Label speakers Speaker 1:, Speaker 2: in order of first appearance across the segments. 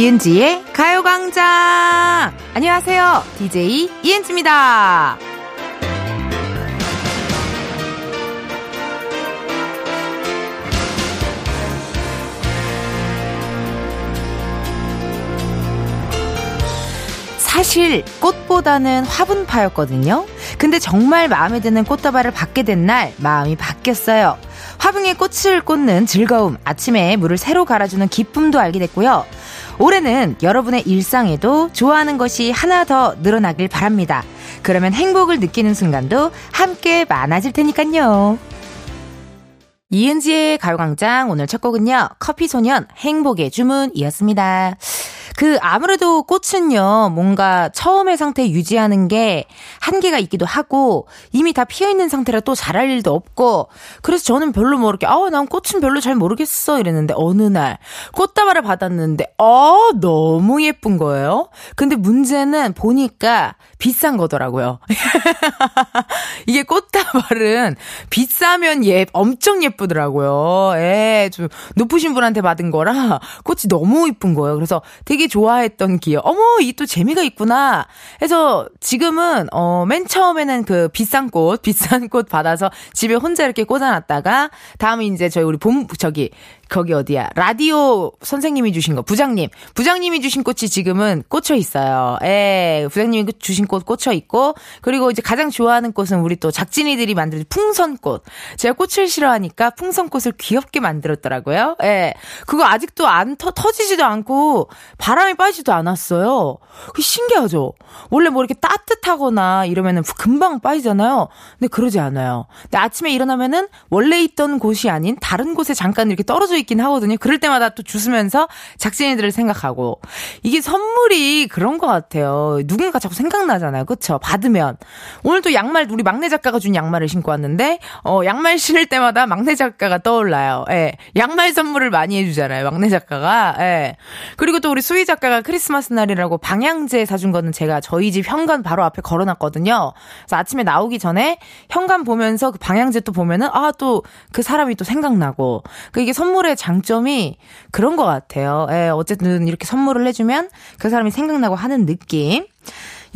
Speaker 1: 이은지의 가요광장! 안녕하세요. DJ 이은지입니다. 사실 꽃보다는 화분파였거든요. 근데 정말 마음에 드는 꽃다발을 받게 된 날 마음이 바뀌었어요. 화분에 꽃을 꽂는 즐거움, 아침에 물을 새로 갈아주는 기쁨도 알게 됐고요. 올해는 여러분의 일상에도 좋아하는 것이 하나 더 늘어나길 바랍니다. 그러면 행복을 느끼는 순간도 함께 많아질 테니까요. 이은지의 가요광장 오늘 첫 곡은요. 커피소년 행복의 주문이었습니다. 그 아무래도 꽃은요, 뭔가 처음의 상태 유지하는 게 한계가 있기도 하고 이미 다 피어 있는 상태라 또 자랄 일도 없고 그래서 저는 별로 뭐 이렇게 아우 난 꽃은 별로 잘 모르겠어 이랬는데 어느 날 꽃다발을 받았는데 어 너무 예쁜 거예요. 근데 문제는 보니까 비싼 거더라고요. 이게 꽃다발은 비싸면 예 엄청 예쁘더라고요. 예, 좀 높으신 분한테 받은 거라 꽃이 너무 이쁜 거예요. 그래서 되게 좋아했던 기억. 어머, 이 또 재미가 있구나. 해서 지금은, 어, 맨 처음에는 그 비싼 꽃, 비싼 꽃 받아서 집에 혼자 이렇게 꽂아놨다가, 다음에 이제 저희 우리 본, 저기, 거기 어디야? 라디오 선생님이 주신 거, 부장님. 부장님이 주신 꽃이 지금은 꽂혀 있어요. 예, 부장님이 주신 꽃 꽂혀 있고, 그리고 이제 가장 좋아하는 꽃은 우리 또 작진이들이 만든 풍선꽃. 제가 꽃을 싫어하니까 풍선꽃을 귀엽게 만들었더라고요. 예. 그거 아직도 안 터, 터지지도 않고, 바람이 빠지지도 않았어요. 그 신기하죠? 원래 뭐 이렇게 따뜻하거나 이러면은 금방 빠지잖아요. 근데 그러지 않아요. 근데 아침에 일어나면은 원래 있던 곳이 아닌 다른 곳에 잠깐 이렇게 떨어져 떨어져 있긴 하거든요. 그럴 때마다 또 주스면서 작진이들을 생각하고 이게 선물이 그런 것 같아요. 누군가 자꾸 생각나잖아요. 그쵸? 받으면 오늘 또 양말 우리 막내 작가가 준 양말을 신고 왔는데 어 양말 신을 때마다 막내 작가가 떠올라요. 예. 양말 선물을 많이 해주잖아요. 막내 작가가. 예. 그리고 또 우리 수희 작가가 크리스마스 날이라고 방향제 사준 거는 제가 저희 집 현관 바로 앞에 걸어놨거든요. 그래서 아침에 나오기 전에 현관 보면서 그 방향제 또 보면은 아 또 그 사람이 또 생각나고 그 이게 선물 선물의 장점이 그런 것 같아요. 예, 어쨌든 이렇게 선물을 해주면 그 사람이 생각나고 하는 느낌.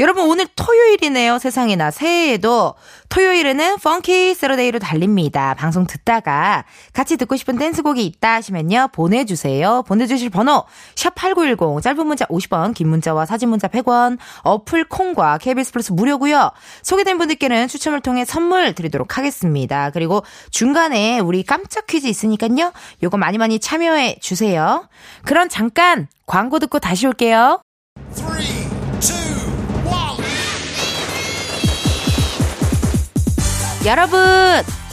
Speaker 1: 여러분 오늘 토요일이네요. 세상에나 새해에도 토요일에는 펑키 세러데이로 달립니다. 방송 듣다가 같이 듣고 싶은 댄스곡이 있다 하시면요. 보내주세요. 보내주실 번호 샵8910 짧은 문자 50원 긴 문자와 사진 문자 100원 어플 콩과 KBS 플러스 무료고요. 소개된 분들께는 추첨을 통해 선물 드리도록 하겠습니다. 그리고 중간에 우리 깜짝 퀴즈 있으니까요. 요거 많이 많이 참여해 주세요. 그럼 잠깐 광고 듣고 다시 올게요. 여러분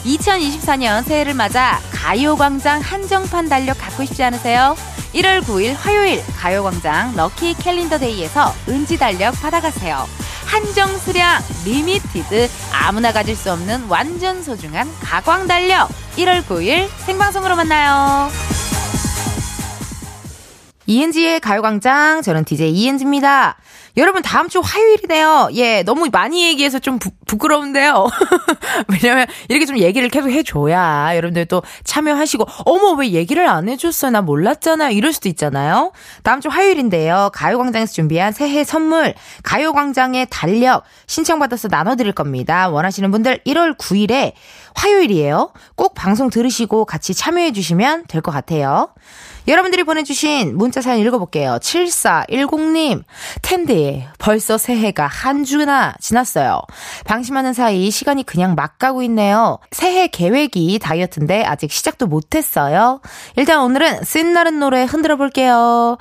Speaker 1: 2024년 새해를 맞아 가요광장 한정판 달력 갖고 싶지 않으세요? 1월 9일 화요일 가요광장 lucky calendar day에서 은지 달력 받아가세요. 한정 수량 limited 아무나 가질 수 없는 완전 소중한 가광 달력 1월 9일 생방송으로 만나요. 이은지의 가요광장 저는 DJ 이은지입니다. 여러분 다음 주 화요일이네요. 예, 너무 많이 얘기해서 좀 부, 부끄러운데요. 왜냐면 이렇게 좀 얘기를 계속 해줘야 여러분들 또 참여하시고 어머 왜 얘기를 안 해줬어 나 몰랐잖아요 이럴 수도 있잖아요. 다음 주 화요일인데요. 가요광장에서 준비한 새해 선물 가요광장의 달력 신청받아서 나눠드릴 겁니다. 원하시는 분들 1월 9일에 화요일이에요. 꼭 방송 들으시고 같이 참여해 주시면 될 것 같아요. 여러분들이 보내주신 문자 사연 읽어볼게요. 7410님, 텐데 벌써 새해가 한 주나 지났어요. 방심하는 사이 시간이 그냥 막 가고 있네요. 새해 계획이 다이어트인데 아직 시작도 못했어요. 일단 오늘은 쓴나른 노래 흔들어 볼게요.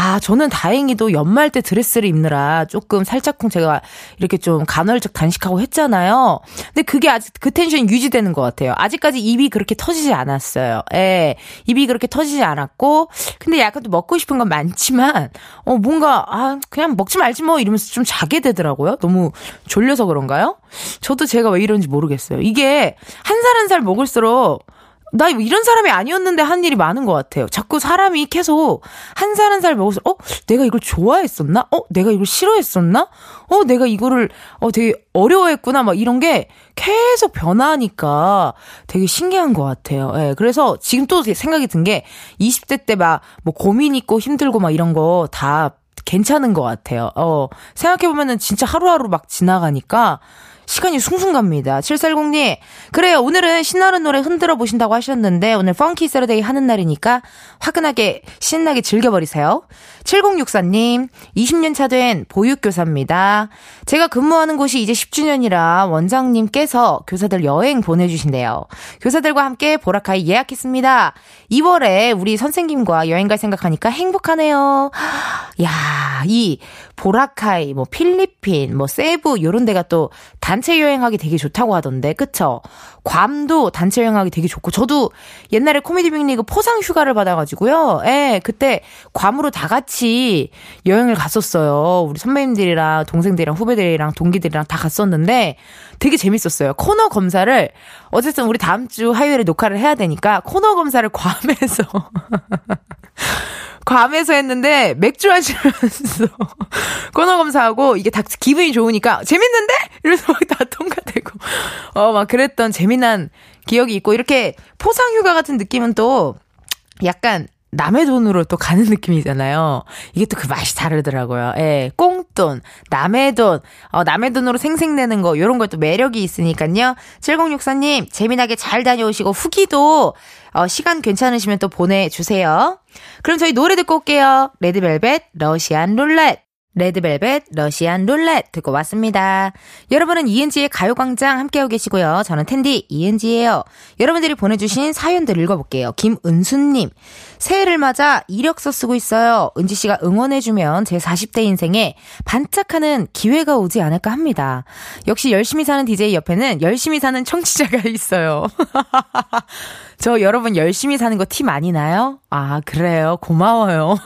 Speaker 1: 아, 저는 다행히도 연말 때 드레스를 입느라 조금 살짝쿵 제가 이렇게 좀 간헐적 단식하고 했잖아요. 근데 그게 아직 그 텐션이 유지되는 것 같아요. 아직까지 입이 그렇게 터지지 않았어요. 예. 입이 그렇게 터지지 않았고, 근데 약간 또 먹고 싶은 건 많지만, 어, 뭔가, 아, 그냥 먹지 말지 뭐 이러면서 좀 자게 되더라고요. 너무 졸려서 그런가요? 저도 제가 왜 이런지 모르겠어요. 이게 한 살 한살 먹을수록 나 이런 사람이 아니었는데 한 일이 많은 것 같아요. 자꾸 사람이 계속 한 살 한 살 먹어서, 어? 내가 이걸 좋아했었나? 어? 내가 이걸 싫어했었나? 어? 내가 이거를, 어, 되게 어려워했구나. 막 이런 게 계속 변하니까 되게 신기한 것 같아요. 예. 그래서 지금 또 생각이 든 게 20대 때 막 뭐 고민 있고 힘들고 막 이런 거다 괜찮은 것 같아요. 어, 생각해보면은 진짜 하루하루 막 지나가니까 시간이 숭숭 갑니다. 7410님. 그래요. 오늘은 신나는 노래 흔들어 보신다고 하셨는데 오늘 펑키 세러데이 하는 날이니까 화끈하게 신나게 즐겨버리세요. 7064님. 20년 차 된 보육교사입니다. 제가 근무하는 곳이 이제 10주년이라 원장님께서 교사들 여행 보내주신대요. 교사들과 함께 보라카이 예약했습니다. 2월에 우리 선생님과 여행 갈 생각하니까 행복하네요. 야, 이 보라카이, 뭐 필리핀, 뭐 세부 요런 데가 또 단체 여행하기 되게 좋다고 하던데. 그쵸? 괌도 단체 여행하기 되게 좋고 저도 옛날에 코미디 빅리그 포상 휴가를 받아 가지고요. 예, 그때 괌으로 다 같이 여행을 갔었어요. 우리 선배님들이랑 동생들이랑 후배들이랑 동기들이랑 다 갔었는데 되게 재밌었어요. 코너 검사를 어쨌든 우리 다음 주 화요일에 녹화를 해야 되니까 코너 검사를 괌에서 괌에서 했는데 맥주 마시면서 코너 검사하고 이게 다 기분이 좋으니까 재밌는데 막다 통과되고 어 막 그랬던 재미난 기억이 있고 이렇게 포상 휴가 같은 느낌은 또 약간 남의 돈으로 또 가는 느낌이잖아요. 이게 또 그 맛이 다르더라고요. 예, 꽁돈, 남의 돈, 어, 남의 돈으로 생생내는 거, 요런 것도 매력이 있으니까요. 7064님, 재미나게 잘 다녀오시고, 후기도, 어, 시간 괜찮으시면 또 보내주세요. 그럼 저희 노래 듣고 올게요. 레드벨벳, 러시안 룰렛. 레드벨벳 러시안 룰렛 듣고 왔습니다. 여러분은 이은지의 가요광장 함께하고 계시고요. 저는 텐디 이은지예요. 여러분들이 보내주신 사연들 읽어볼게요. 김은수님. 새해를 맞아 이력서 쓰고 있어요. 은지 씨가 응원해주면 제 40대 인생에 반짝하는 기회가 오지 않을까 합니다. 역시 열심히 사는 DJ 옆에는 열심히 사는 청취자가 있어요. 저 여러분 열심히 사는 거 티 많이 나요? 아, 그래요? 고마워요.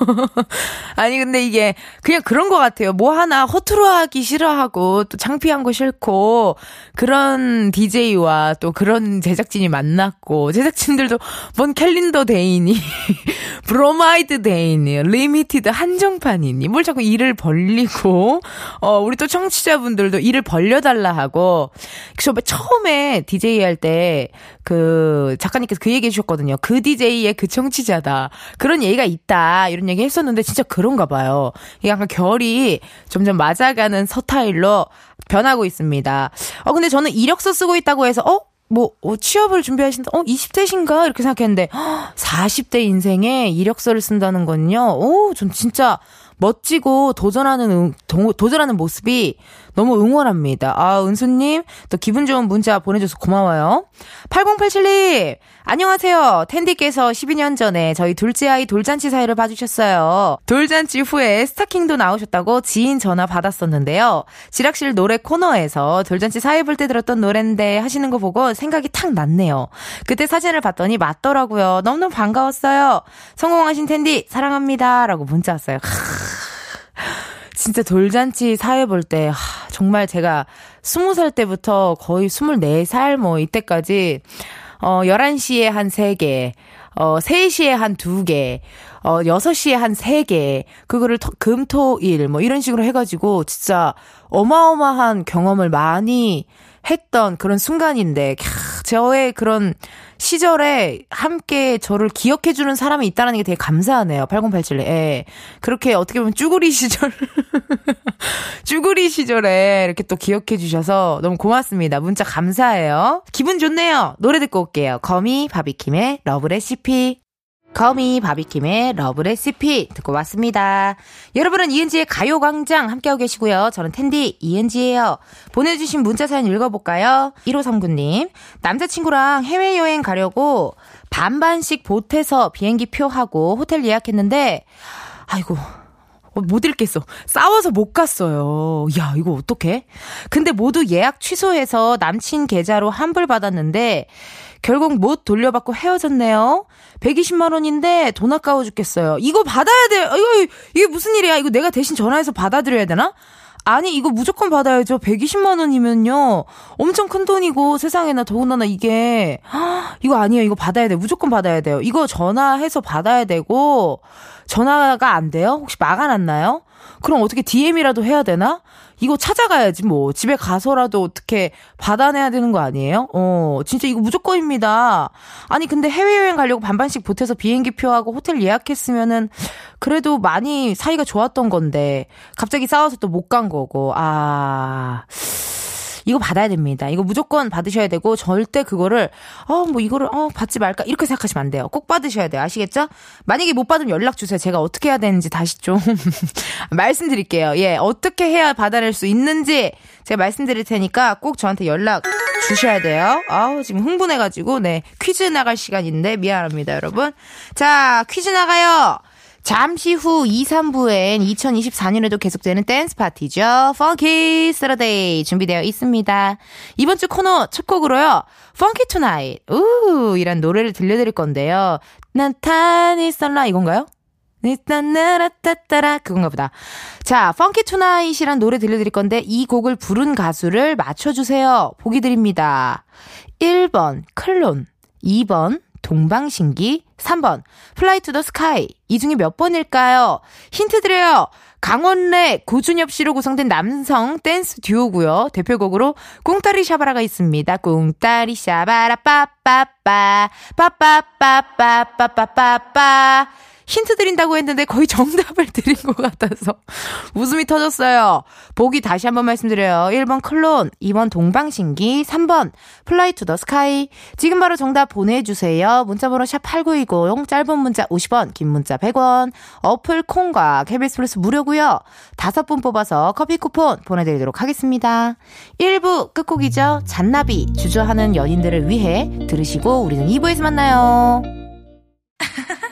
Speaker 1: 아니, 근데 이게 그냥 그런 것 같아요. 뭐 하나 허투루 하기 싫어하고 또 창피한 거 싫고 그런 DJ와 또 그런 제작진이 만났고 제작진들도 뭔 calendar day니 브로마이드 day니 limited 한정판이니. 뭘 자꾸 일을 벌리고 어, 우리 또 청취자분들도 일을 벌려달라 하고. 저 처음에 DJ 할 때그 작가님께서 그 얘기 해 주셨거든요. 그 DJ의 그 청취자다. 그런 얘기가 있다. 이런 얘기 했었는데 진짜 그런가 봐요. 약간 결이 점점 맞아가는 서타일로 변하고 있습니다. 어, 근데 저는 이력서 쓰고 있다고 해서, 어? 뭐, 어, 취업을 준비하신다, 어, 20대신가? 이렇게 생각했는데, 40대 인생에 이력서를 쓴다는 건요, 오, 전 진짜 멋지고 도전하는, 도, 도전하는 모습이 너무 응원합니다. 아, 은수님, 또 기분 좋은 문자 보내줘서 고마워요. 8087님, 안녕하세요. 텐디께서 12년 전에 저희 둘째 아이 돌잔치 사회를 봐주셨어요. 돌잔치 후에 스타킹도 나오셨다고 지인 전화 받았었는데요. 지락실 노래 코너에서 돌잔치 사회 볼 때 들었던 노랜데 하시는 거 보고 생각이 탁 났네요. 그때 사진을 봤더니 맞더라고요. 너무너무 반가웠어요. 성공하신 텐디, 사랑합니다. 라고 문자 왔어요. 진짜 돌잔치 사회 볼 때, 정말 제가 20살 때부터 거의 24살 뭐 이때까지, 어, 11시에 한 3개, 어, 3시에 한 2개, 어, 6시에 한 3개, 그거를 토, 금, 토, 일, 뭐 이런 식으로 해가지고 진짜 어마어마한 경험을 많이 했던 그런 순간인데, 캬, 저의 그런 시절에 함께 저를 기억해주는 사람이 있다는 게 되게 감사하네요. 8087에. 예. 그렇게 어떻게 보면 쭈구리 시절, 쭈구리 시절에 이렇게 또 기억해주셔서 너무 고맙습니다. 문자 감사해요. 기분 좋네요. 노래 듣고 올게요. 거미 바비킴의 Love Recipe. 거미 바비킴의 Love Recipe 듣고 왔습니다. 여러분은 이은지의 가요광장 함께하고 계시고요. 저는 텐디 이은지예요. 보내주신 문자 사연 읽어볼까요? 1539님 남자친구랑 해외여행 가려고 반반씩 보태서 비행기 표하고 호텔 예약했는데 아이고 어, 못 읽겠어. 싸워서 못 갔어요. 야, 이거 어떡해? 근데 모두 예약 취소해서 남친 계좌로 환불 받았는데 결국 못 돌려받고 헤어졌네요. 120만 원인데 돈 아까워 죽겠어요. 이거 받아야 돼. 이거 이게 무슨 일이야? 이거 내가 대신 전화해서 받아드려야 되나? 아니, 이거 무조건 받아야죠. 120만 원이면요. 엄청 큰 돈이고, 세상에나 더군다나 이게, 이거 아니에요. 이거 받아야 돼요. 무조건 받아야 돼요. 이거 전화해서 받아야 되고, 전화가 안 돼요? 혹시 막아놨나요? 그럼 어떻게 DM이라도 해야 되나? 이거 찾아가야지 뭐 집에 가서라도 어떻게 받아내야 되는 거 아니에요? 어 진짜 이거 무조건입니다. 아니 근데 해외여행 가려고 반반씩 보태서 비행기 표하고 호텔 예약했으면은 그래도 많이 사이가 좋았던 건데 갑자기 싸워서 또 못 간 거고 아 이거 받아야 됩니다. 이거 무조건 받으셔야 되고 절대 그거를 어 뭐 이거를 어 받지 말까 이렇게 생각하시면 안 돼요. 꼭 받으셔야 돼요. 아시겠죠? 만약에 못 받으면 연락 주세요. 제가 어떻게 해야 되는지 다시 좀 말씀드릴게요. 예, 어떻게 해야 받아낼 수 있는지 제가 말씀드릴 테니까 꼭 저한테 연락 주셔야 돼요. 아우 지금 흥분해가지고 네 퀴즈 나갈 시간인데 미안합니다, 여러분. 자 퀴즈 나가요. 잠시 후 2, 3부엔 2024년에도 계속되는 댄스 파티죠. Funky Saturday 준비되어 있습니다. 이번 주 코너 첫 곡으로요. Funky Tonight. 우 이란 노래를 들려드릴 건데요. 나타니 썰라 이건가요? 니따나라따따라 그건가 보다. 자, Funky Tonight이란 노래 들려드릴 건데 이 곡을 부른 가수를 맞춰주세요. 보기 드립니다. 1번 클론, 2번 동방신기, 3번 플라이 투 더 스카이. 이 중에 몇 번일까요? 힌트 드려요. 강원래 구준엽 씨로 구성된 남성 댄스 듀오고요. 대표곡으로 꿍따리 샤바라가 있습니다. 꿍따리 샤바라 빠빠빠 빠빠빠빠 빠빠빠빠 힌트 드린다고 했는데 거의 정답을 드린 것 같아서 웃음이 터졌어요. 보기 다시 한번 말씀드려요. 1번 클론, 2번 동방신기, 3번 플라이 투 더 스카이. 지금 바로 정답 보내주세요. 문자번호 샵8910, 짧은 문자 50원, 긴 문자 100원, 어플 콩과 KBS 플러스 무료고요. 다섯 분 뽑아서 커피 쿠폰 보내드리도록 하겠습니다. 1부 끝곡이죠. 잔나비 주저하는 연인들을 위해 들으시고 우리는 2부에서 만나요.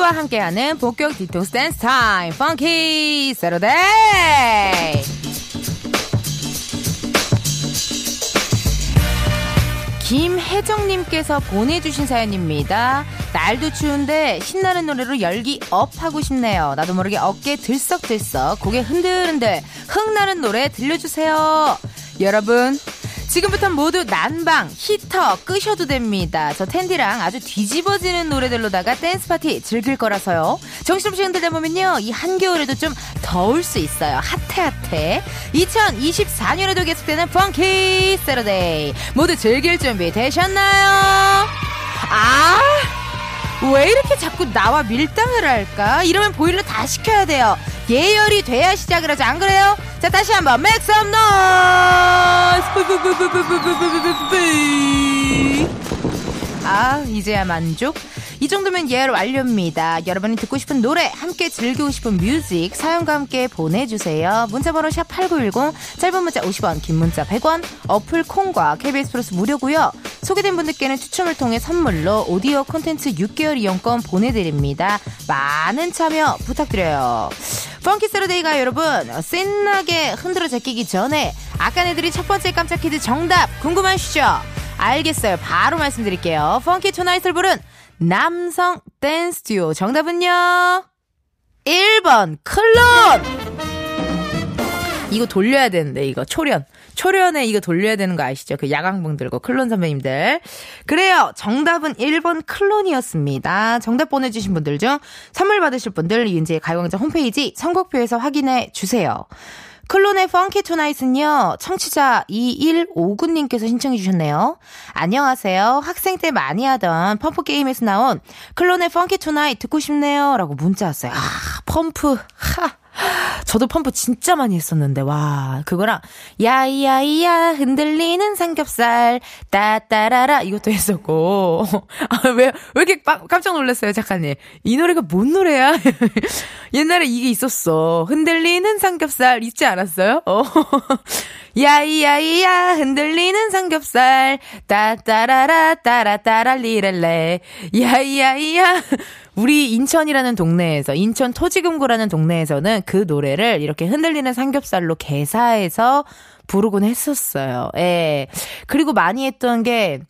Speaker 1: 텐디와 함께하는 본격 디톡스 댄스 타임 Funky Saturday 김혜정님께서 보내주신 사연입니다. 날도 추운데 신나는 노래로 열기 up 하고 싶네요. 나도 모르게 어깨 들썩들썩 고개 흔들흔들 흥나는 노래 들려주세요. 여러분 지금부터 모두 난방, 히터 끄셔도 됩니다. 저 텐디랑 아주 뒤집어지는 노래들로다가 댄스 파티 즐길 거라서요. 정신없이 흔들다 보면요. 이 한겨울에도 좀 더울 수 있어요. 핫해핫해. 2024년에도 계속되는 펑키 세러데이. 모두 즐길 준비 되셨나요? 아! 왜 이렇게 자꾸 나와 밀당을 할까? 이러면 보일러 다 시켜야 돼요. 예열이 돼야 시작을 하지, 안 그래요? 자, 다시 한번, make some noise! 아, 이제야 만족? 이 정도면 예열 완료입니다. 여러분이 듣고 싶은 노래, 함께 즐기고 싶은 music, 사연과 함께 보내주세요. 문자번호 샵8910, 짧은 문자 50원, 긴 문자 100원, 어플 콩과 KBS 플러스 무료고요 소개된 분들께는 추첨을 통해 선물로 오디오 콘텐츠 6개월 이용권 보내드립니다. 많은 참여 부탁드려요. Funky Saturday가 여러분, 신나게 흔들어 제끼기 전에, 아까 내드린 첫 번째 깜짝 퀴즈 정답 궁금하시죠? 알겠어요. 바로 말씀드릴게요. Funky Tonight을 부른 남성 댄스 듀오 정답은요? 1번 클론! 이거 돌려야 되는데 이거 초련. 초련에 이거 돌려야 되는 거 아시죠? 그 야광봉 들고 클론 선배님들. 그래요. 정답은 1번 클론이었습니다. 정답 보내주신 분들 중 선물 받으실 분들 이은지의 가요광장 홈페이지 선곡표에서 확인해 주세요. 클론의 Funky Tonight은요, 청취자 2159님께서 신청해 주셨네요. 안녕하세요. 학생 때 많이 하던 펌프 게임에서 나온 클론의 Funky Tonight 듣고 싶네요. 라고 문자 왔어요. 아, 펌프. 하. 저도 펌프 진짜 많이 했었는데, 와, 그거랑, 야이야이야, 흔들리는 삼겹살, 따따라라, 이것도 했었고. 아, 왜, 왜 이렇게 깜짝 놀랐어요, 작가님? 이 노래가 뭔 노래야? 옛날에 이게 있었어. 흔들리는 삼겹살, 있지 않았어요? 어. 야이야이야 흔들리는 삼겹살 따따라라 따라따라 리렐레 야이야이야 우리 인천이라는 동네에서 인천 토지금고라는 동네에서는 그 노래를 이렇게 흔들리는 삼겹살로 개사해서 부르곤 했었어요. 예. 그리고 많이 했던 게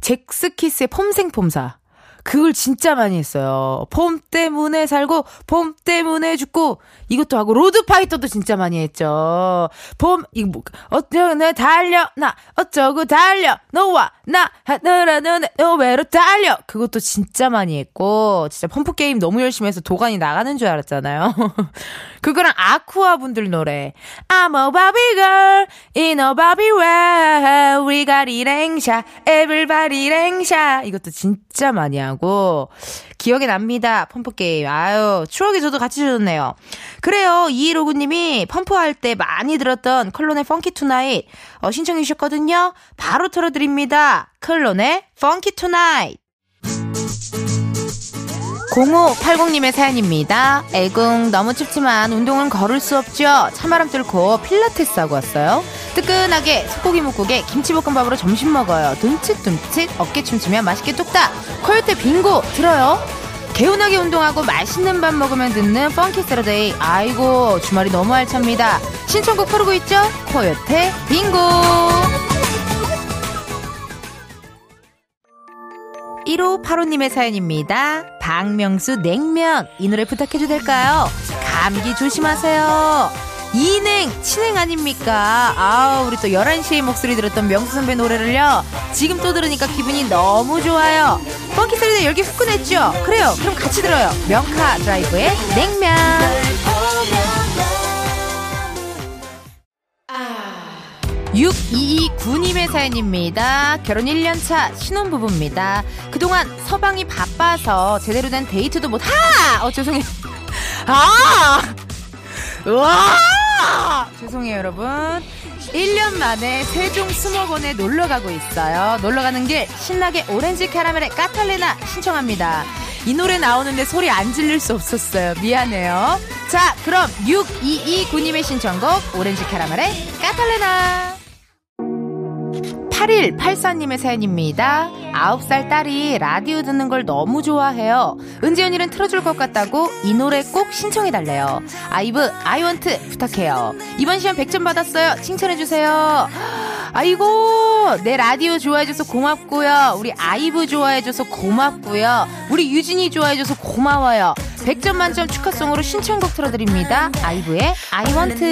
Speaker 1: 잭스키스의 폼생폼사. 그걸 진짜 많이 했어요. 폼 때문에 살고, 폼 때문에 죽고, 이것도 하고, 로드파이터도 진짜 많이 했죠. 폼, 이거 뭐, 어쩌고, 내 달려, 나, 어쩌고 달려, 너와, 나, 하늘하늘, 너외로 달려. 그것도 진짜 많이 했고, 진짜 펌프 게임 너무 열심히 해서 도관이 나가는 줄 알았잖아요. 그거랑 아쿠아 분들 노래. I'm a Barbie girl, in a Barbie world, we got it 랭샤, everybody 랭샤. 이것도 진짜 많이 하고, 하고 기억에 납니다. 펌프 게임. 아유, 추억에 저도 같이 젖었네요. 그래요. 2159님이 펌프할 때 많이 들었던 클론의 Funky Tonight 어, 신청해 주셨거든요. 바로 틀어드립니다. 클론의 Funky Tonight. 0580님의 사연입니다. 애궁 너무 춥지만 운동은 거를 수 없죠. 찬바람 뚫고 필라테스 하고 왔어요. 뜨끈하게 소고기 뭇국에 김치볶음밥으로 점심 먹어요. 둠칫둠칫 어깨 춤추며 맛있게 뚝딱. 코요태 빙고 들어요. 개운하게 운동하고 맛있는 밥 먹으면 듣는 펑키 세러데이. 아이고 주말이 너무 알찹니다. 신청곡 부르고 있죠? 코요태 빙고. 1585님의 사연입니다. 박명수 냉면. 이 노래 부탁해도 될까요? 감기 조심하세요. 이냉, 친행 아닙니까? 아 우리 또 11시에 목소리 들었던 명수 선배 노래를요. 지금 또 들으니까 기분이 너무 좋아요. 펑키 소리도 열기 후끈했죠? 그래요. 그럼 같이 들어요. 명카 드라이브의 냉면. 6229님의 사연입니다. 결혼 1년차 신혼부부입니다. 그동안 서방이 바빠서 제대로 된 데이트도 못, 하! 어, 죄송해요. 아! 와! 죄송해요, 여러분. 1년 만에 세종 수목원에 놀러 가고 있어요. 놀러 가는 길 신나게 오렌지 캐러멜의 까탈레나 신청합니다. 이 노래 나오는데 소리 안 질릴 수 없었어요. 미안해요. 자, 그럼 6229님의 신청곡 오렌지 캐러멜의 까탈레나. 8184님의 사연입니다. 9살 딸이 라디오 듣는 걸 너무 좋아해요. 은지 언니는 틀어줄 것 같다고 이 노래 꼭 신청해달래요. 아이브, I WANT 부탁해요. 이번 시험 100점 받았어요. 칭찬해주세요. 아이고, 내 라디오 좋아해줘서 고맙고요. 우리 아이브 좋아해줘서 고맙고요. 우리 유진이 좋아해줘서 고마워요. 100점 만점 축하송으로 신청곡 틀어드립니다. 아이브의
Speaker 2: I
Speaker 1: WANT.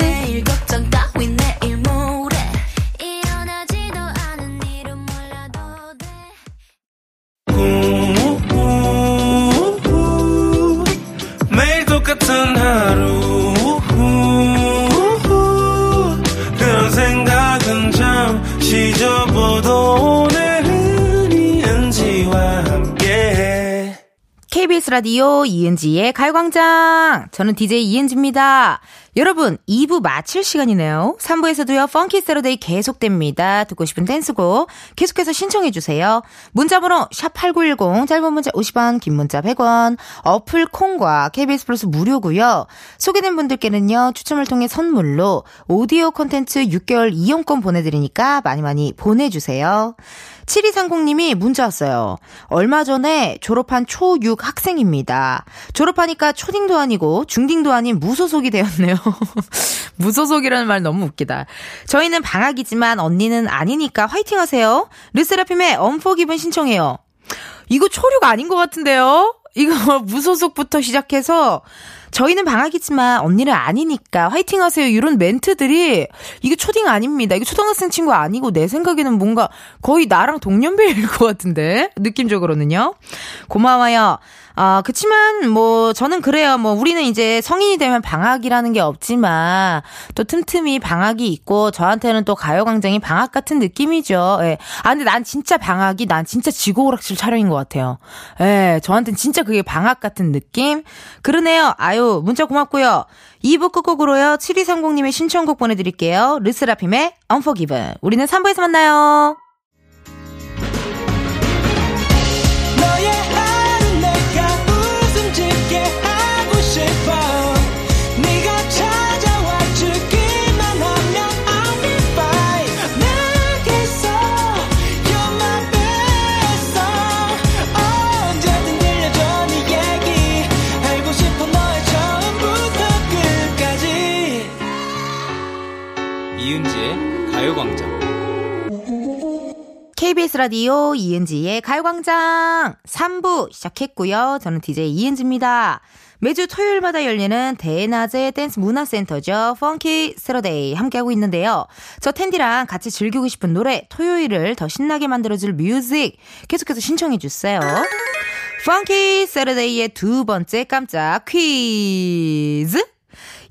Speaker 1: 라디오 이은지의 가요광장. 저는 DJ 이은지입니다. 여러분, 2부 마칠 시간이네요. 3부에서도요, Funky Saturday 계속됩니다. 듣고 싶은 댄스곡 계속해서 신청해주세요. 문자번호 샵8910, 짧은 문자 50원, 긴 문자 100원, 어플 콩과 KBS 플러스 무료고요 소개된 분들께는요, 추첨을 통해 선물로 오디오 콘텐츠 6개월 이용권 보내드리니까 많이 많이 보내주세요. 7230님이 문자 왔어요. 얼마 전에 졸업한 초6 학생입니다. 졸업하니까 초딩도 아니고 중딩도 아닌 무소속이 되었네요. 무소속이라는 말 너무 웃기다. 저희는 방학이지만 언니는 아니니까 화이팅 하세요. 르세라핌의 엄포 기분 신청해요. 이거 초류가 아닌 것 같은데요? 이거 무소속부터 시작해서 저희는 방학이지만 언니는 아니니까 화이팅 하세요. 이런 멘트들이 이게 초딩 아닙니다. 이거 초등학생 친구 아니고 내 생각에는 뭔가 거의 나랑 동년배일 것 같은데 느낌적으로는요. 고마워요. 아, 그치만, 뭐, 저는 그래요. 뭐, 우리는 이제 성인이 되면 방학이라는 게 없지만, 또 틈틈이 방학이 있고, 저한테는 또 가요광장이 방학 같은 느낌이죠. 예. 아, 근데 난 진짜 방학이, 난 진짜 지구오락실 촬영인 것 같아요. 예, 저한테는 진짜 그게 방학 같은 느낌? 그러네요. 아유, 문자 고맙고요. 2부 끝곡으로요, 7230님의 신청곡 보내드릴게요. 르스라핌의 Unforgiven. 우리는 3부에서 만나요. KBS 라디오 이은지의 가요광장 3부 시작했고요. 저는 DJ 이은지입니다. 매주 토요일마다 열리는 대낮의 댄스 문화센터죠. Funky Saturday 함께하고 있는데요. 저 은디랑 같이 즐기고 싶은 노래, 토요일을 더 신나게 만들어줄 music 계속해서 신청해 주세요. Funky Saturday의 두 번째 깜짝 퀴즈.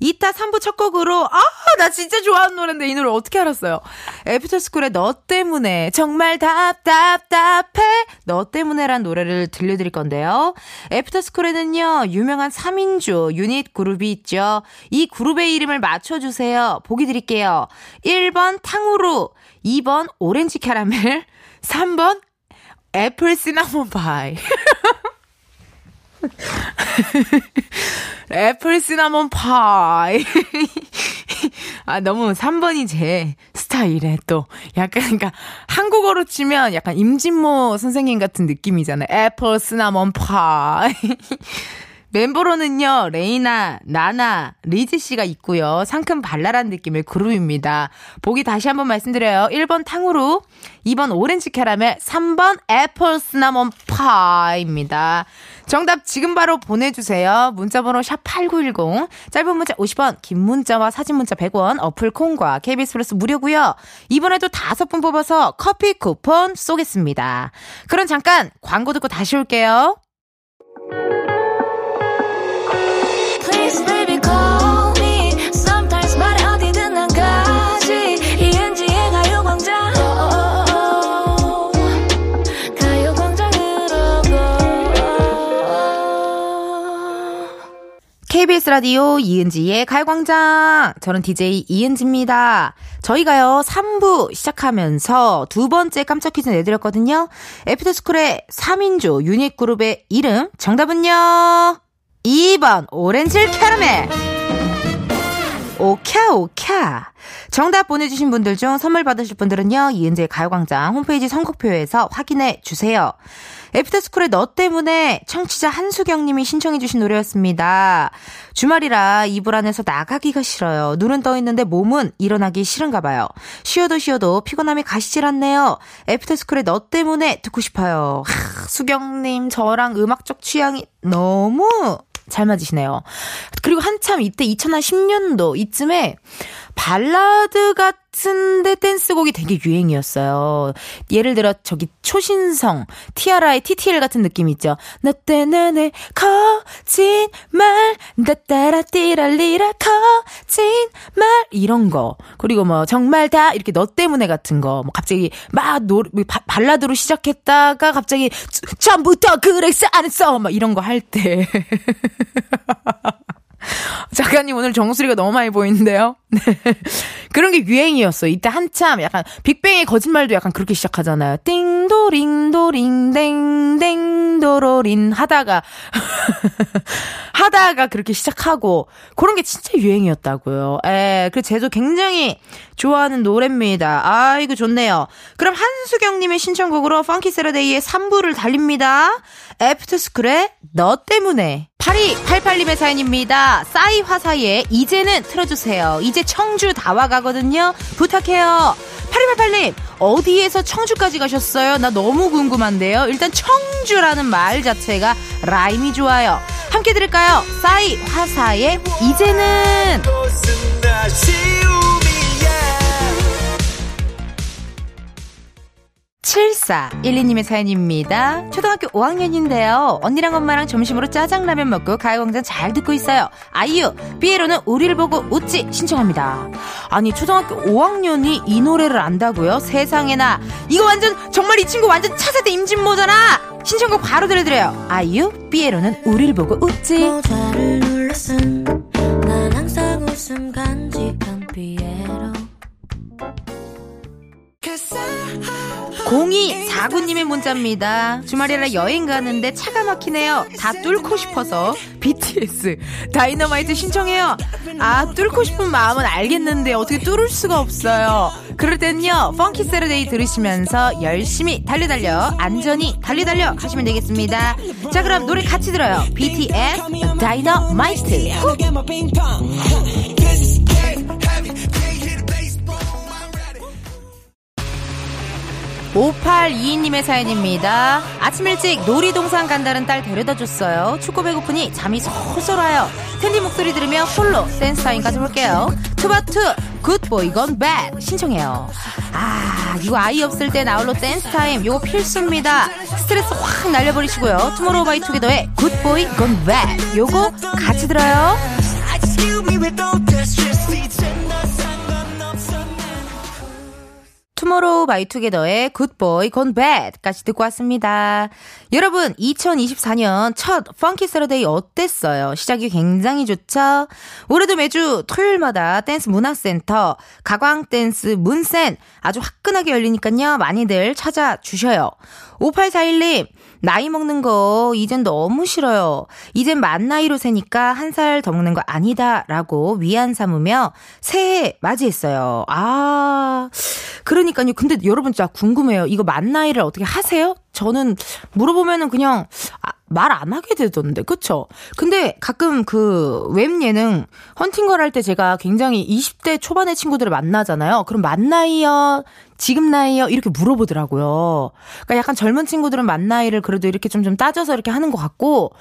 Speaker 1: 이따 3부 첫 곡으로 아 나 진짜 좋아하는 노래인데 이 노래 어떻게 알았어요? 애프터스쿨의 너 때문에 정말 답답답해 너 때문에란 노래를 들려드릴 건데요. 애프터스쿨에는요 유명한 3인조 유닛 그룹이 있죠. 이 그룹의 이름을 맞춰주세요. 보기 드릴게요. 1번 탕후루 2번 오렌지 캐러멜 3번 apple cinnamon pie apple cinnamon pie. 아, 너무 3번이 제 스타일에 또 약간, 그러니까 한국어로 치면 약간 임진모 선생님 같은 느낌이잖아요. apple cinnamon pie. 멤버로는요, 레이나, 나나, 리지 씨가 있고요. 상큼 발랄한 느낌의 그룹입니다. 보기 다시 한번 말씀드려요. 1번 탕후루, 2번 오렌지 캐러멜, 3번 apple cinnamon pie입니다. 정답 지금 바로 보내주세요. 문자번호 샵8910. 짧은 문자 50원, 긴 문자와 사진 문자 100원, 어플 콩과 KBS 플러스 무료고요 이번에도 다섯 분 뽑아서 커피 쿠폰 쏘겠습니다. 그럼 잠깐 광고 듣고 다시 올게요.
Speaker 3: Please baby
Speaker 1: KBS 라디오 이은지의 가요광장. 저는 DJ 이은지입니다. 저희가요, 3부 시작하면서 두 번째 깜짝 퀴즈 내드렸거든요. 애프터스쿨의 3인조 유닛 그룹의 이름, 정답은요? 2번, 오렌지 캐러멜. 오캬, 오캬. 정답 보내주신 분들 중 선물 받으실 분들은요, 이은지의 가요광장 홈페이지 선곡표에서 확인해 주세요. 애프터스쿨의 너 때문에 청취자 한수경님이 신청해주신 노래였습니다. 주말이라 이불 안에서 나가기가 싫어요. 눈은 떠 있는데 몸은 일어나기 싫은가 봐요. 쉬어도 쉬어도 피곤함이 가시질 않네요. 애프터스쿨의 너 때문에 듣고 싶어요. 하, 수경님, 저랑 음악적 취향이 너무 잘 맞으시네요. 그리고 한참 이때 2010년도 이쯤에 발라드 같은데 댄스곡이 되게 유행이었어요. 예를 들어 저기 초신성, 티아라의 TTL 같은 느낌 있죠. 너 때문에 거짓말, 따따라 띠랄리라 거짓말 이런 거. 그리고 뭐 정말 다 이렇게 너 때문에 같은 거. 뭐 갑자기 막 노, 바, 발라드로 시작했다가 갑자기 처음부터 그랬어 안 했어 막 이런 거 할 때. 작가님 오늘 정수리가 너무 많이 보이는데요. 네. 그런 게 유행이었어. 이때 한참 약간 빅뱅의 거짓말도 약간 그렇게 시작하잖아요. 띵도링도링 땡땡도로린 하다가 하다가 그렇게 시작하고 그런 게 진짜 유행이었다고요. 에, 그 제도 굉장히 좋아하는 노래입니다. 아이고 좋네요. 그럼 한수경 님의 신청곡으로 펑키 세러데이의 3부를 달립니다. 애프터스쿨의 너 때문에 8288님의 사연입니다. 싸이 화사의 이제는 틀어주세요. 이제 청주 다 와가거든요. 부탁해요. 8288님, 어디에서 청주까지 가셨어요? 나 너무 궁금한데요. 일단 청주라는 말 자체가 라임이 좋아요. 함께 들을까요? 싸이 화사의 이제는. 7412님의 사연입니다. 초등학교 5학년인데요. 언니랑 엄마랑 점심으로 짜장라면 먹고 가요광장 잘 듣고 있어요. 아이유, 삐에로는 우리를 보고 웃지 신청합니다. 아니, 초등학교 5학년이 이 노래를 안다고요? 세상에나. 이거 완전, 정말 이 친구 완전 차세대 임진모잖아! 신청곡 바로 들려드려요. 아이유, 삐에로는 우리를 보고 웃지.
Speaker 3: 모자를 눌러쓴 난 항상 웃음 간직한 피에
Speaker 1: 0249님의 문자입니다. 주말이라 여행 가는데 차가 막히네요. 다 뚫고 싶어서 BTS 다이너마이트 신청해요. 아 뚫고 싶은 마음은 알겠는데 어떻게 뚫을 수가 없어요. 그럴 땐요 Funky Saturday 들으시면서 열심히 달려달려 안전히 달려달려 하시면 되겠습니다. 자 그럼 노래 같이 들어요. BTS 다이너마이트. 후. 5822님의 사연입니다. 아침 일찍 놀이동산 간다는 딸 데려다 줬어요. 춥고 배고프니 잠이 솔솔 와요. 텐디 목소리 들으며 홀로 댄스 타임 가져볼게요. 투바투 Good Boy Gone Bad 신청해요. 아 이거 아이 없을 때 나홀로 댄스 타임 요거 필수입니다. 스트레스 확 날려버리시고요. 투모로우 바이 투게더의 Good Boy Gone Bad 요거 같이 들어요. 투모로우 바이 투게더의 Good Boy Gone Bad까지 듣고 왔습니다. 여러분 2024년 첫 Funky Saturday 어땠어요? 시작이 굉장히 좋죠? 올해도 매주 토요일마다 댄스 문화센터 가광 댄스 문센 아주 화끈하게 열리니까요. 많이들 찾아주셔요. 5841님 나이 먹는 거 이젠 너무 싫어요. 이젠 만 나이로 세니까 한 살 더 먹는 거 아니다라고 위안 삼으며 새해 맞이했어요. 아, 그러니까요. 근데 여러분 진짜 궁금해요. 이거 만 나이를 어떻게 하세요? 저는 물어보면은 그냥 아, 말 안 하게 되던데, 그쵸? 근데 가끔 그 웹 예능 헌팅걸 할 때 제가 굉장히 20대 초반의 친구들을 만나잖아요. 그럼 만 나이요? 지금 나이요? 이렇게 물어보더라고요. 그러니까 약간 젊은 친구들은 만 나이를 그래도 이렇게 좀, 좀 따져서 이렇게 하는 것 같고,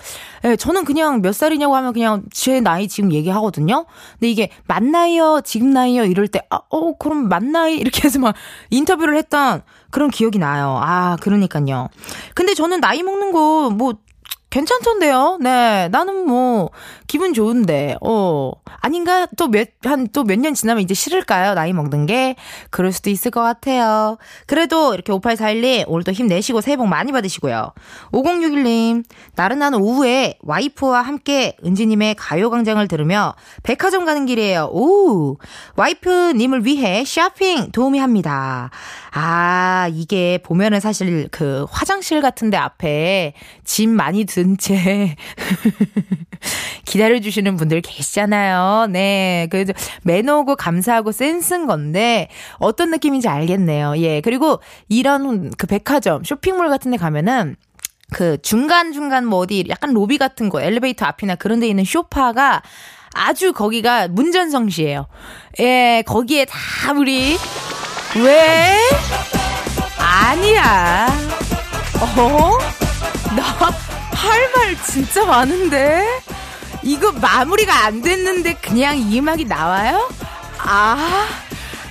Speaker 1: 예, 저는 그냥 몇 살이냐고 하면 그냥 제 나이 지금 얘기하거든요? 근데 이게 만 나이요? 지금 나이요? 이럴 때, 아, 어, 그럼 만 나이? 이렇게 해서 막 인터뷰를 했던 그런 기억이 나요. 아, 그러니까요. 근데 저는 나이 먹는 거, 뭐, 괜찮던데요? 네. 나는 뭐, 기분 좋은데, 어. 아닌가? 또 몇, 한, 또 몇 년 지나면 이제 싫을까요? 나이 먹는 게? 그럴 수도 있을 것 같아요. 그래도 이렇게 5841님, 오늘도 힘내시고 새해 복 많이 받으시고요. 5061님, 나른한 오후에 와이프와 함께 은지님의 가요광장을 들으며 백화점 가는 길이에요. 오! 와이프님을 위해 쇼핑 도움이 합니다. 아, 이게 보면은 사실 그 화장실 같은데 앞에 짐 많이 든 채 기다려주시는 분들 계시잖아요. 네. 그래서 매너고 감사하고 센스인 건데 어떤 느낌인지 알겠네요. 예. 그리고 이런 그 백화점, 쇼핑몰 같은 데 가면은 그 중간중간 뭐 어디 약간 로비 같은 거 엘리베이터 앞이나 그런 데 있는 쇼파가 아주 거기가 문전성시예요. 예, 거기에 다 우리 왜? 아니야. 어? 나 할 말 진짜 많은데? 이거 마무리가 안 됐는데 그냥 이 음악이 나와요? 아,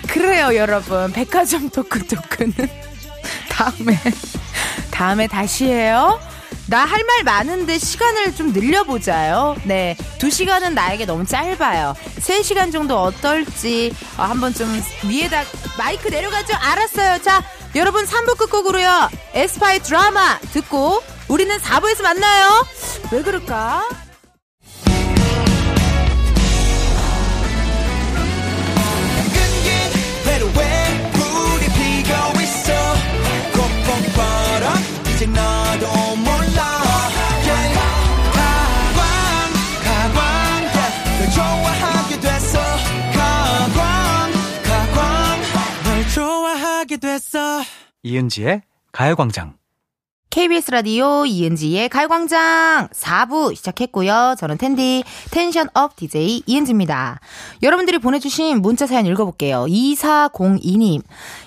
Speaker 1: 그래요, 여러분. 백화점 토크 토크는 다음에, 다음에 다시 해요. 나 할 말 많은데 시간을 좀 늘려보자요. 네. 두 시간은 나에게 너무 짧아요. 세 시간 정도 어떨지, 어, 한번 좀 위에다 마이크 내려가죠? 알았어요. 자, 여러분 3부 끝곡으로요. 에스파의 드라마 듣고, 우리는 4부에서 만나요. 왜 그럴까?
Speaker 4: 이은지의 가요광장.
Speaker 1: KBS 라디오 이은지의 가요광장 4부 시작했고요. 저는 텐디 텐션업 DJ 이은지입니다. 여러분들이 보내주신 문자 사연 읽어볼게요. 2402님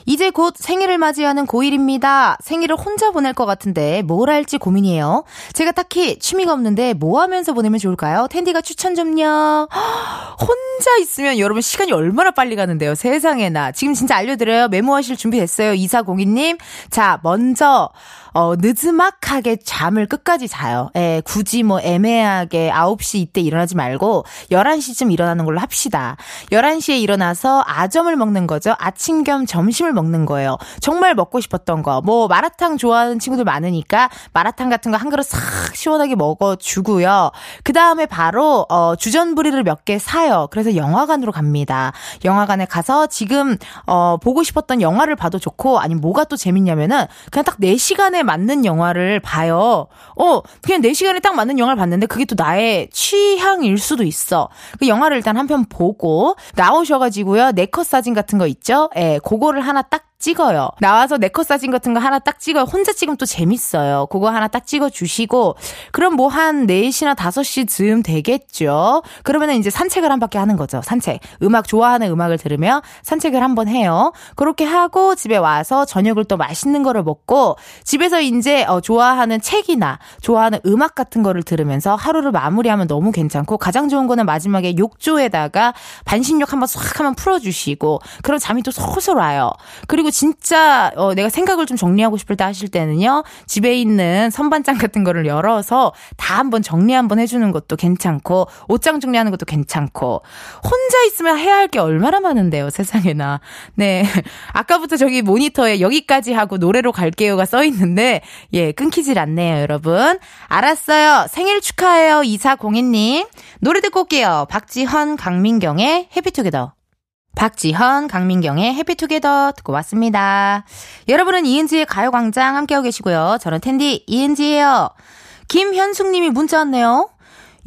Speaker 1: 이제 곧 생일을 맞이하는 고1입니다. 생일을 혼자 보낼 것 같은데 뭘 할지 고민이에요. 제가 딱히 취미가 없는데 뭐 하면서 보내면 좋을까요? 텐디가 추천 좀요. 혼자 있으면 여러분 시간이 얼마나 빨리 가는데요. 세상에나. 지금 진짜 알려드려요. 메모하실 준비 됐어요. 2402님. 자, 먼저 어, 느즈막하게 잠을 끝까지 자요. 예, 굳이 뭐 애매하게 9시 이때 일어나지 말고 11시쯤 일어나는 걸로 합시다. 11시에 일어나서 아점을 먹는 거죠. 아침 겸 점심을 먹는 거예요. 정말 먹고 싶었던 거. 뭐 마라탕 좋아하는 친구들 많으니까 마라탕 같은 거 한 그릇 싹 시원하게 먹어주고요. 그 다음에 바로 어, 주전부리를 몇 개 사요. 그래서 영화관으로 갑니다. 영화관에 가서 지금 어, 보고 싶었던 영화를 봐도 좋고 아니면 뭐가 또 재밌냐면은 그냥 딱 4시간에 맞는 영화를 봐요. 어, 그냥 4시간에 딱 맞는 영화를 봤는데 그게 또 나의 취향일 수도 있어. 그 영화를 일단 한 편 보고 나오셔가지고요. 네컷 사진 같은 거 있죠? 예, 그거를 하나 딱 찍어요. 나와서 네컷 사진 같은 거 하나 딱 찍어요. 혼자 찍으면 또 재밌어요. 그거 하나 딱 찍어 주시고 그럼 뭐 한 4시나 5시쯤 되겠죠. 그러면은 이제 산책을 한 바퀴 하는 거죠. 산책. 음악 좋아하는 음악을 들으며 산책을 한번 해요. 그렇게 하고 집에 와서 저녁을 또 맛있는 거를 먹고 집에서 이제 어, 좋아하는 책이나 좋아하는 음악 같은 거를 들으면서 하루를 마무리하면 너무 괜찮고 가장 좋은 거는 마지막에 욕조에다가 반신욕 한번 싹 한번 풀어 주시고 그럼 잠이 또 솔솔 와요. 그리고 진짜 어, 내가 생각을 좀 정리하고 싶을 때 하실 때는요. 집에 있는 선반장 같은 거를 열어서 다 한번 정리 한번 해주는 것도 괜찮고 옷장 정리하는 것도 괜찮고 혼자 있으면 해야 할 게 얼마나 많은데요. 세상에나. 네. 아까부터 저기 모니터에 여기까지 하고 노래로 갈게요가 써 있는데 예 끊기질 않네요, 여러분. 알았어요. 생일 축하해요, 2402님. 노래 듣고 올게요. 박지현, 강민경의 해피투게더. 박지현, 강민경의 해피투게더 듣고 왔습니다. 여러분은 이은지의 가요광장 함께하고 계시고요. 저는 텐디 이은지예요. 김현숙님이 문자 왔네요.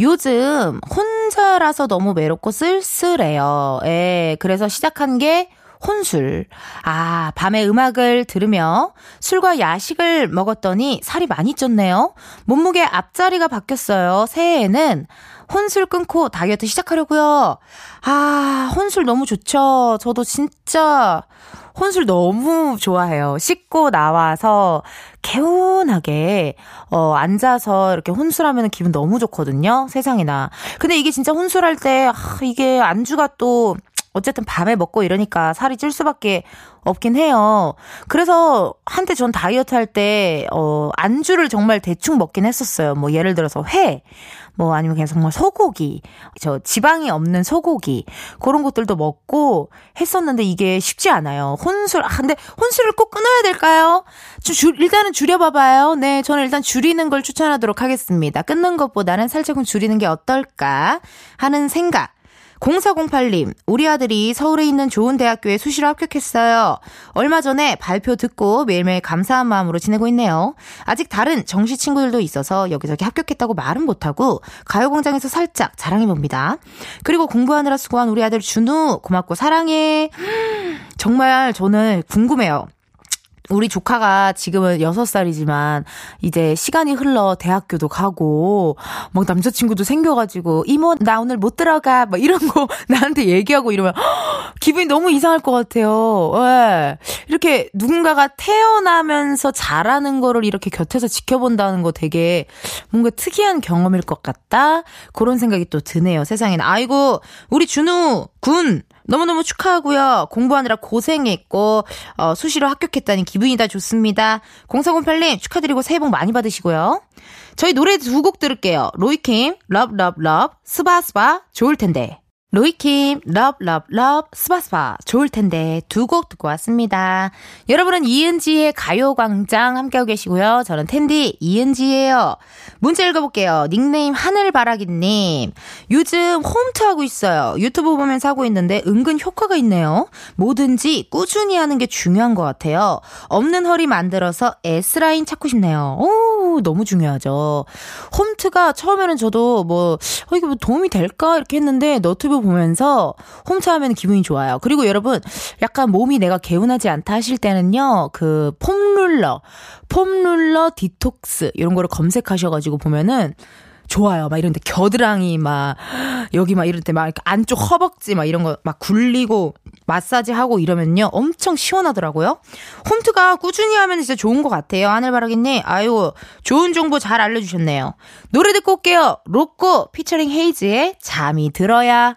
Speaker 1: 요즘 혼자라서 너무 외롭고 쓸쓸해요. 예, 그래서 시작한 게 혼술. 아, 밤에 음악을 들으며 술과 야식을 먹었더니 살이 많이 쪘네요. 몸무게 앞자리가 바뀌었어요. 새해에는 혼술 끊고 다이어트 시작하려고요. 아, 혼술 너무 좋죠. 저도 진짜 혼술 너무 좋아해요. 씻고 나와서 개운하게 어 앉아서 이렇게 혼술하면 기분 너무 좋거든요. 세상에나. 근데 이게 진짜 혼술할 때 아, 이게 안주가 또 어쨌든 밤에 먹고 이러니까 살이 찔 수밖에 없긴 해요. 그래서 한때 전 다이어트 할 때, 어, 안주를 정말 대충 먹긴 했었어요. 뭐 예를 들어서 회, 뭐 아니면 그냥 정말 소고기, 저 지방이 없는 소고기, 그런 것들도 먹고 했었는데 이게 쉽지 않아요. 혼술, 아, 근데 혼술을 꼭 끊어야 될까요? 주, 줄, 일단은 줄여봐봐요. 네, 저는 일단 줄이는 걸 추천하도록 하겠습니다. 끊는 것보다는 살짝은 줄이는 게 어떨까 하는 생각. 0408님, 우리 아들이 서울에 있는 좋은 대학교에 수시로 합격했어요. 얼마 전에 발표 듣고 매일매일 감사한 마음으로 지내고 있네요. 아직 다른 정시 친구들도 있어서 여기저기 합격했다고 말은 못하고 가요공장에서 살짝 자랑해봅니다. 그리고 공부하느라 수고한 우리 아들 준우, 고맙고 사랑해. 정말 저는 궁금해요. 우리 조카가 지금은 6살이지만 이제 시간이 흘러 대학교도 가고 막 남자친구도 생겨가지고 이모 나 오늘 못 들어가 막 이런 거 나한테 얘기하고 이러면 기분이 너무 이상할 것 같아요. 예. 이렇게 누군가가 태어나면서 자라는 거를 이렇게 곁에서 지켜본다는 거 되게 뭔가 특이한 경험일 것 같다. 그런 생각이 또 드네요. 세상에는 아이고 우리 준우 군 너무너무 축하하고요. 공부하느라 고생했고 어, 수시로 합격했다니 기분이 다 좋습니다. 0408님 축하드리고 새해 복 많이 받으시고요. 저희 노래 두 곡 들을게요. 로이킴 Love Love Love 스바스바 좋을 텐데. 로이킴, Love, Love, Love, 스바스바. 좋을 텐데. 두 곡 듣고 왔습니다. 여러분은 이은지의 가요광장 함께하고 계시고요. 저는 텐디 이은지예요. 문자 읽어볼게요. 닉네임 하늘바라기님. 요즘 홈트 하고 있어요. 유튜브 보면서 하고 있는데 은근 효과가 있네요. 뭐든지 꾸준히 하는 게 중요한 것 같아요. 없는 허리 만들어서 S라인 찾고 싶네요. 오, 너무 중요하죠. 홈트가 처음에는 저도 뭐, 어, 이게 뭐 도움이 될까? 이렇게 했는데 너튜브 보면서 홈트 하면 기분이 좋아요. 그리고 여러분, 약간 몸이 내가 개운하지 않다 하실 때는요, 그 폼룰러, 폼룰러 디톡스, 이런 거를 검색하셔가지고 보면은 좋아요. 막 이런데 겨드랑이 막 여기 막 이럴 때 막 안쪽 허벅지 막 이런 거 막 굴리고 마사지 하고 이러면요 엄청 시원하더라고요. 홈트가 꾸준히 하면 진짜 좋은 것 같아요. 하늘바라기님 아유 좋은 정보 잘 알려주셨네요. 노래 듣고 올게요. 로꼬 피처링 헤이즈의 잠이 들어야.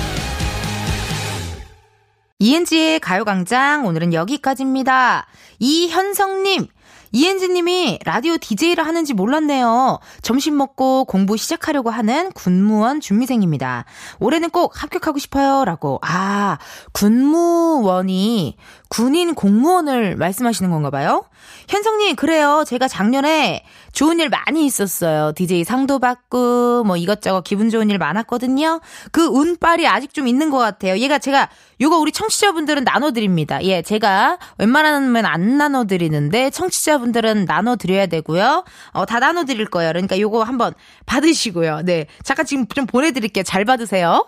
Speaker 1: 이은지의 가요광장 오늘은 여기까지입니다. 이현성님, 이은지님이 라디오 DJ를 하는지 몰랐네요. 점심 먹고 공부 시작하려고 하는 군무원 준비생입니다. 올해는 꼭 합격하고 싶어요. 라고. 아, 군무원이 군인 공무원을 말씀하시는 건가 봐요? 현성님, 그래요. 제가 작년에 좋은 일 많이 있었어요. DJ 상도 받고, 뭐 이것저것 기분 좋은 일 많았거든요. 그 운빨이 아직 좀 있는 것 같아요. 얘가 제가, 요거 우리 청취자분들은 나눠드립니다. 예, 제가 웬만하면 안 나눠드리는데, 청취자분들은 나눠드려야 되고요. 어, 다 나눠드릴 거예요. 그러니까 요거 한번 받으시고요. 네. 잠깐 지금 좀 보내드릴게요. 잘 받으세요.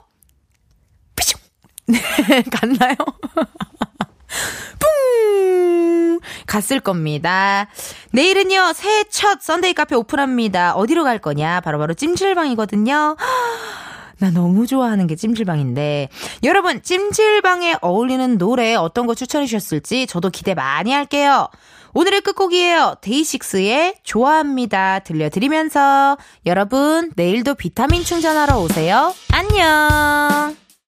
Speaker 1: 네, 갔나요? 뿡! 갔을 겁니다. 내일은요, 새해 첫 썬데이 카페 오픈합니다. 어디로 갈 거냐? 바로 바로 찜질방이거든요. 나 너무 좋아하는 게 찜질방인데. 여러분, 찜질방에 어울리는 노래 어떤 거 추천해 주셨을지 저도 기대 많이 할게요. 오늘의 끝곡이에요. 데이식스의 좋아합니다. 들려드리면서 여러분, 내일도 비타민 충전하러 오세요. 안녕!